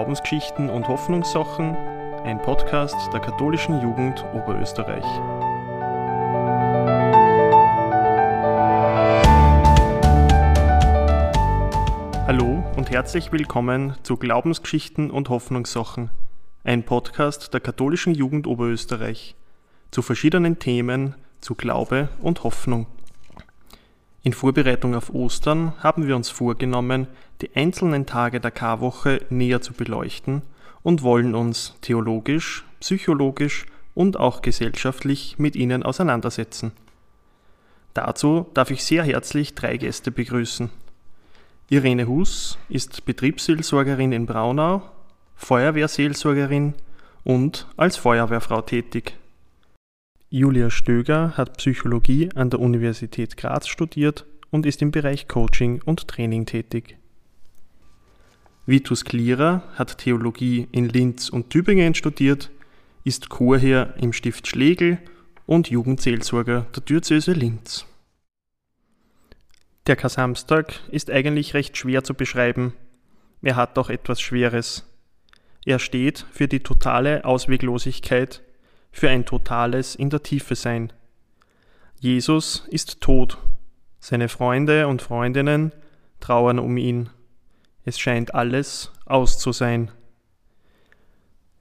Glaubensgeschichten und Hoffnungssachen, ein Podcast der katholischen Jugend Oberösterreich. Hallo und herzlich willkommen zu Glaubensgeschichten und Hoffnungssachen, ein Podcast der katholischen Jugend Oberösterreich zu verschiedenen Themen zu Glaube und Hoffnung. In Vorbereitung auf Ostern haben wir uns vorgenommen, die einzelnen Tage der Karwoche näher zu beleuchten und wollen uns theologisch, psychologisch und auch gesellschaftlich mit ihnen auseinandersetzen. Dazu darf ich sehr herzlich drei Gäste begrüßen. Irene Hus ist Betriebsseelsorgerin in Braunau, Feuerwehrseelsorgerin und als Feuerwehrfrau tätig. Julia Stöger hat Psychologie an der Universität Graz studiert und ist im Bereich Coaching und Training tätig. Vitus Klierer hat Theologie in Linz und Tübingen studiert, ist Chorherr im Stift Schlegel und Jugendseelsorger der Diözese Linz. Der Kasamstag ist eigentlich recht schwer zu beschreiben. Er hat doch etwas Schweres. Er steht für die totale Ausweglosigkeit für ein totales in der Tiefe sein. Jesus ist tot. Seine Freunde und Freundinnen trauern um ihn. Es scheint alles aus zu sein.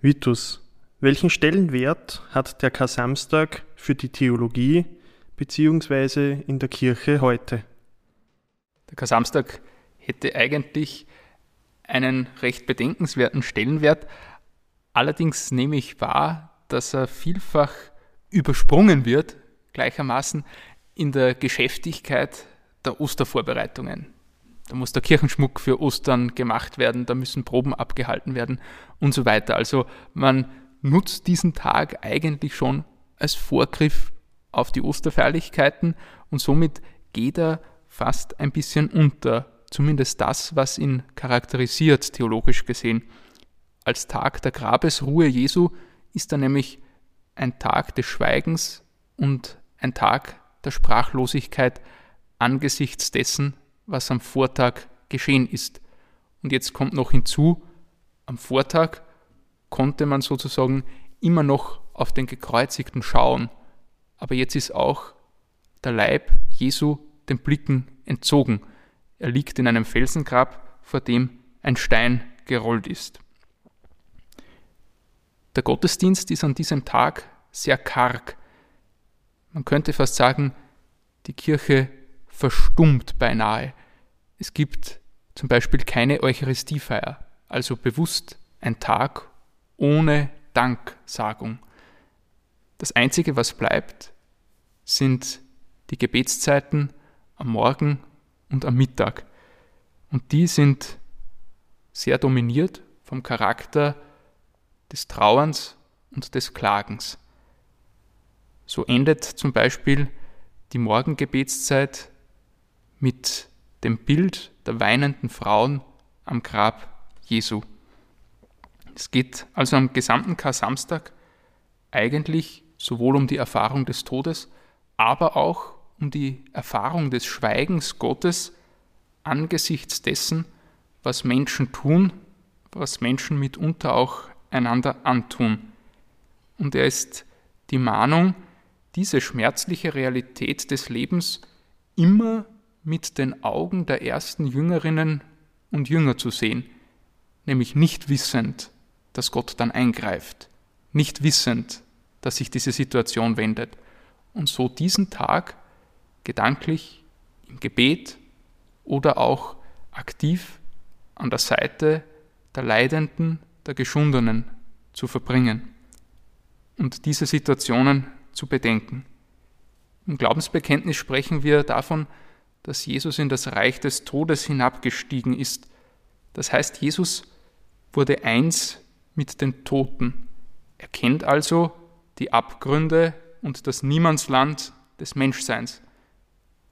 Vitus, welchen Stellenwert hat der Kasamstag für die Theologie bzw. in der Kirche heute? Der Kasamstag hätte eigentlich einen recht bedenkenswerten Stellenwert. Allerdings nehme ich wahr, dass er vielfach übersprungen wird, gleichermaßen in der Geschäftigkeit der Ostervorbereitungen. Da muss der Kirchenschmuck für Ostern gemacht werden, da müssen Proben abgehalten werden und so weiter. Also man nutzt diesen Tag eigentlich schon als Vorgriff auf die Osterfeierlichkeiten und somit geht er fast ein bisschen unter, zumindest das, was ihn charakterisiert, theologisch gesehen. Als Tag der Grabesruhe Jesu ist dann nämlich ein Tag des Schweigens und ein Tag der Sprachlosigkeit angesichts dessen, was am Vortag geschehen ist. Und jetzt kommt noch hinzu, am Vortag konnte man sozusagen immer noch auf den Gekreuzigten schauen, aber jetzt ist auch der Leib Jesu den Blicken entzogen. Er liegt in einem Felsengrab, vor dem ein Stein gerollt ist. Der Gottesdienst ist an diesem Tag sehr karg. Man könnte fast sagen, die Kirche verstummt beinahe. Es gibt zum Beispiel keine Eucharistiefeier, also bewusst ein Tag ohne Danksagung. Das Einzige, was bleibt, sind die Gebetszeiten am Morgen und am Mittag. Und die sind sehr dominiert vom Charakter des Trauerns und des Klagens. So endet zum Beispiel die Morgengebetszeit mit dem Bild der weinenden Frauen am Grab Jesu. Es geht also am gesamten Kar-Samstag eigentlich sowohl um die Erfahrung des Todes, aber auch um die Erfahrung des Schweigens Gottes angesichts dessen, was Menschen tun, was Menschen mitunter auch einander antun. Und er ist die Mahnung, diese schmerzliche Realität des Lebens immer mit den Augen der ersten Jüngerinnen und Jünger zu sehen, nämlich nicht wissend, dass Gott dann eingreift, nicht wissend, dass sich diese Situation wendet, und so diesen Tag gedanklich im Gebet oder auch aktiv an der Seite der Leidenden der Geschundenen zu verbringen und diese Situationen zu bedenken. Im Glaubensbekenntnis sprechen wir davon, dass Jesus in das Reich des Todes hinabgestiegen ist. Das heißt, Jesus wurde eins mit den Toten. Er kennt also die Abgründe und das Niemandsland des Menschseins,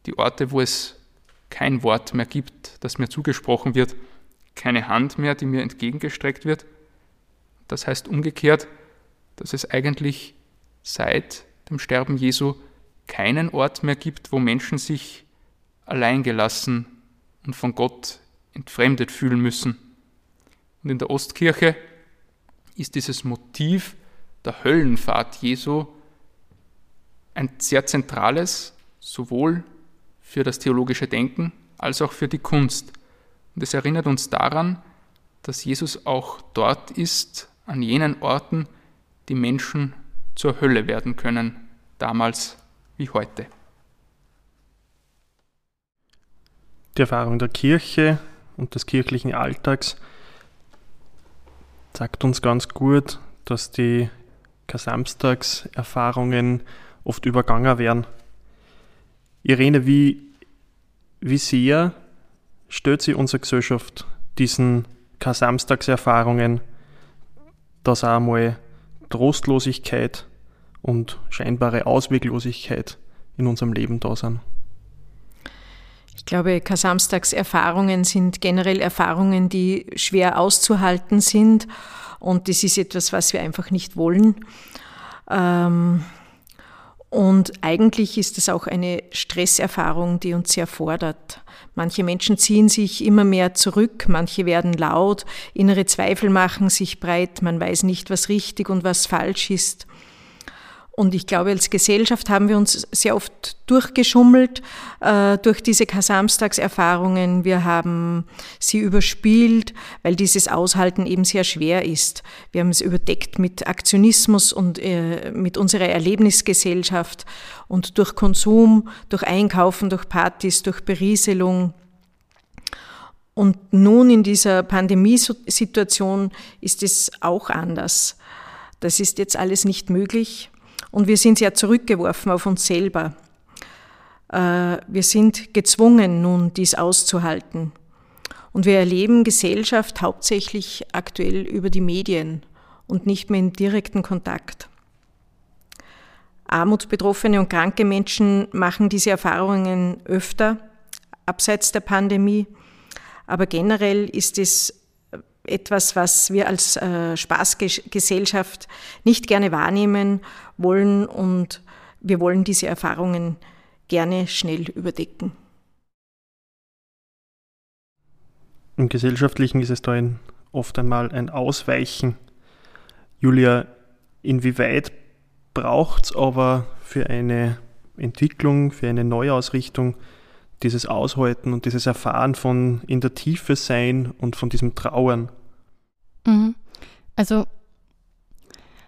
die Orte, wo es kein Wort mehr gibt, das mir zugesprochen wird, keine Hand mehr, die mir entgegengestreckt wird, das heißt umgekehrt, dass es eigentlich seit dem Sterben Jesu keinen Ort mehr gibt, wo Menschen sich alleingelassen und von Gott entfremdet fühlen müssen. Und in der Ostkirche ist dieses Motiv der Höllenfahrt Jesu ein sehr zentrales, sowohl für das theologische Denken als auch für die Kunst. Und es erinnert uns daran, dass Jesus auch dort ist, an jenen Orten, die Menschen zur Hölle werden können, damals wie heute. Die Erfahrung der Kirche und des kirchlichen Alltags sagt uns ganz gut, dass die Kasamstagserfahrungen oft übergangen werden. Irene, wie, wie sehr stellt sich unsere Gesellschaft diesen Kasamstagserfahrungen, dass auch einmal Trostlosigkeit und scheinbare Ausweglosigkeit in unserem Leben da sind? Ich glaube, Kasamstagserfahrungen sind generell Erfahrungen, die schwer auszuhalten sind. Und das ist etwas, was wir einfach nicht wollen. Ähm, und eigentlich ist es auch eine Stresserfahrung, die uns sehr fordert. Manche Menschen ziehen sich immer mehr zurück, manche werden laut, innere Zweifel machen sich breit, man weiß nicht, was richtig und was falsch ist. Und ich glaube, als Gesellschaft haben wir uns sehr oft durchgeschummelt äh, durch diese Kasamstagserfahrungen. Wir haben sie überspielt, weil dieses Aushalten eben sehr schwer ist. Wir haben es überdeckt mit Aktionismus und äh, mit unserer Erlebnisgesellschaft und durch Konsum, durch Einkaufen, durch Partys, durch Berieselung. Und nun in dieser Pandemiesituation ist es auch anders. Das ist jetzt alles nicht möglich. Und wir sind sehr zurückgeworfen auf uns selber. Äh, wir sind gezwungen, nun dies auszuhalten. Und wir erleben Gesellschaft hauptsächlich aktuell über die Medien und nicht mehr in direkten Kontakt. Armutsbetroffene und kranke Menschen machen diese Erfahrungen öfter, abseits der Pandemie. Aber generell ist es etwas, was wir als äh, Spaßgesellschaft nicht gerne wahrnehmen wollen und wir wollen diese Erfahrungen gerne schnell überdecken. Im Gesellschaftlichen ist es da ein, oft einmal ein Ausweichen. Julia, inwieweit braucht es aber für eine Entwicklung, für eine Neuausrichtung dieses Aushalten und dieses Erfahren von in der Tiefe sein und von diesem Trauern? Mhm. Also,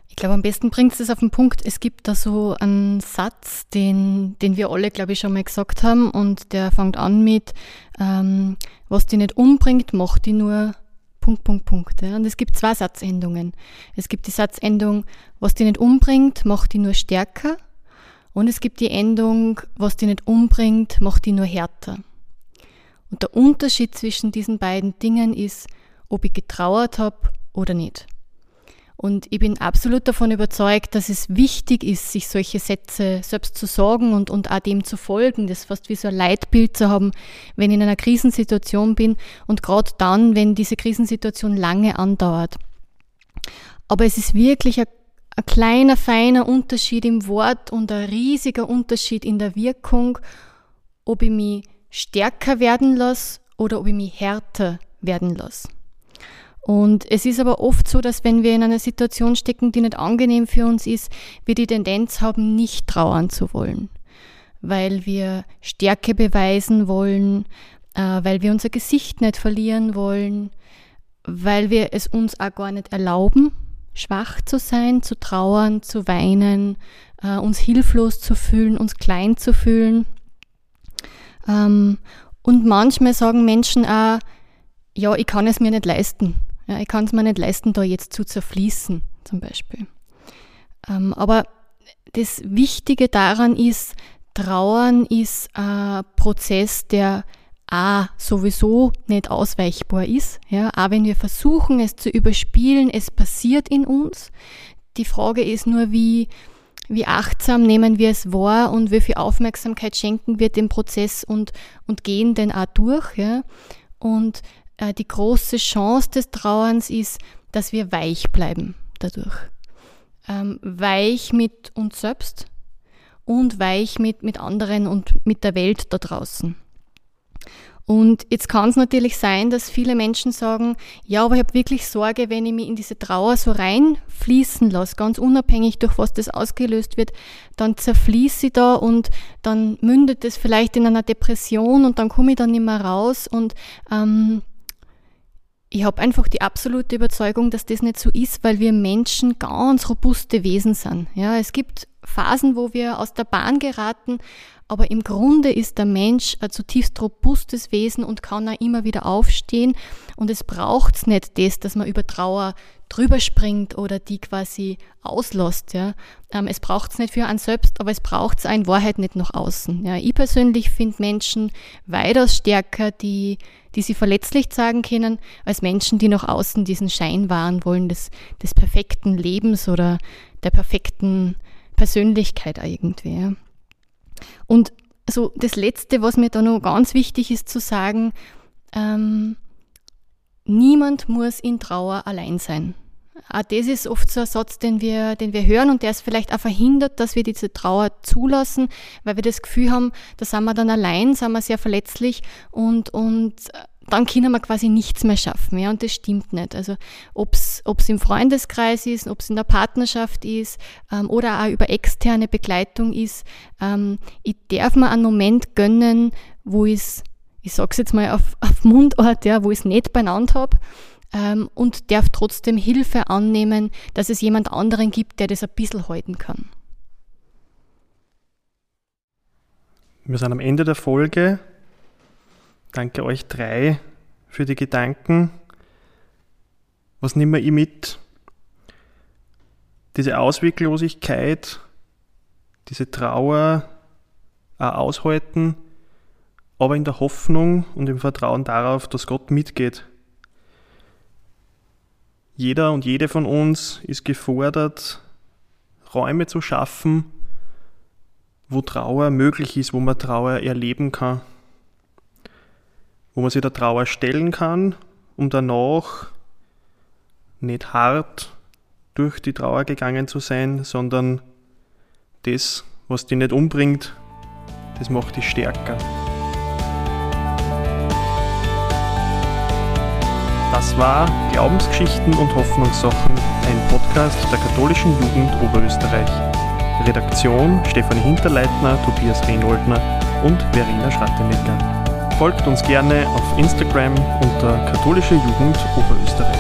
ich glaube, am besten bringt es das auf den Punkt. Es gibt da so einen Satz, den, den wir alle, glaube ich, schon mal gesagt haben, und der fängt an mit, ähm, was die nicht umbringt, macht die nur Punkt, Punkt, Punkt. Ja. Und es gibt zwei Satzendungen. Es gibt die Satzendung, was die nicht umbringt, macht die nur stärker. Und es gibt die Endung, was die nicht umbringt, macht die nur härter. Und der Unterschied zwischen diesen beiden Dingen ist, ob ich getrauert habe oder nicht. Und ich bin absolut davon überzeugt, dass es wichtig ist, sich solche Sätze selbst zu sorgen und, und auch dem zu folgen, das fast wie so ein Leitbild zu haben, wenn ich in einer Krisensituation bin und gerade dann, wenn diese Krisensituation lange andauert. Aber es ist wirklich ein, ein kleiner, feiner Unterschied im Wort und ein riesiger Unterschied in der Wirkung, ob ich mich stärker werden lasse oder ob ich mich härter werden lasse. Und es ist aber oft so, dass wenn wir in einer Situation stecken, die nicht angenehm für uns ist, wir die Tendenz haben, nicht trauern zu wollen. Weil wir Stärke beweisen wollen, äh, weil wir unser Gesicht nicht verlieren wollen, weil wir es uns auch gar nicht erlauben, schwach zu sein, zu trauern, zu weinen, äh, uns hilflos zu fühlen, uns klein zu fühlen. Ähm, und manchmal sagen Menschen auch, ja, ich kann es mir nicht leisten. Ja, ich kann es mir nicht leisten, da jetzt zu zerfließen, zum Beispiel. Ähm, aber das Wichtige daran ist, Trauern ist ein Prozess, der A sowieso nicht ausweichbar ist. Ja, auch wenn wir versuchen, es zu überspielen, es passiert in uns. Die Frage ist nur, wie, wie achtsam nehmen wir es wahr und wie viel Aufmerksamkeit schenken wir dem Prozess und, und gehen den auch durch. Ja? Und äh, die große Chance des Trauerns ist, dass wir weich bleiben dadurch. Ähm, weich mit uns selbst und weich mit, mit anderen und mit der Welt da draußen. Und jetzt kann es natürlich sein, dass viele Menschen sagen, ja, aber ich habe wirklich Sorge, wenn ich mich in diese Trauer so reinfließen lasse, ganz unabhängig durch was das ausgelöst wird, dann zerfließe ich da und dann mündet es vielleicht in einer Depression und dann komme ich dann nicht mehr raus und ähm, ich habe einfach die absolute Überzeugung, dass das nicht so ist, weil wir Menschen ganz robuste Wesen sind. Ja, es gibt Phasen, wo wir aus der Bahn geraten, aber im Grunde ist der Mensch ein zutiefst robustes Wesen und kann auch immer wieder aufstehen. Und es braucht nicht das, dass man über Trauer drüber springt oder die quasi auslässt. Ja. Ähm, es braucht es nicht für einen selbst, aber es braucht es in Wahrheit nicht nach außen. Ja. Ich persönlich finde Menschen weitaus stärker, die, die sie verletzlich sagen können, als Menschen, die nach außen diesen Schein wahren wollen des, des perfekten Lebens oder der perfekten Persönlichkeit irgendwie. Ja. Und so das Letzte, was mir da noch ganz wichtig ist zu sagen, ähm, niemand muss in Trauer allein sein. Auch das ist oft so ein Satz, den wir, den wir hören und der ist vielleicht auch verhindert, dass wir diese Trauer zulassen, weil wir das Gefühl haben, da sind wir dann allein, sind wir sehr verletzlich und, und dann können wir quasi nichts mehr schaffen. Ja, und das stimmt nicht. Also ob es im Freundeskreis ist, ob es in der Partnerschaft ist ähm, oder auch über externe Begleitung ist, ähm, ich darf mir einen Moment gönnen, wo ich ich sage es jetzt mal auf, auf Mundort, ja, wo ich es nicht beieinander habe ähm, und darf trotzdem Hilfe annehmen, dass es jemand anderen gibt, der das ein bisschen halten kann. Wir sind am Ende der Folge. Danke euch drei für die Gedanken. Was nehme ich mit? Diese Ausweglosigkeit, diese Trauer auch aushalten, aber in der Hoffnung und im Vertrauen darauf, dass Gott mitgeht. Jeder und jede von uns ist gefordert, Räume zu schaffen, wo Trauer möglich ist, wo man Trauer erleben kann wo man sich der Trauer stellen kann, um danach nicht hart durch die Trauer gegangen zu sein, sondern das, was dich nicht umbringt, das macht dich stärker. Das war Glaubensgeschichten und Hoffnungssachen, ein Podcast der katholischen Jugend Oberösterreich. Redaktion Stefanie Hinterleitner, Tobias Rehnoldner und Verena Schrattenecker. Folgt uns gerne auf Instagram unter katholische Jugend Oberösterreich.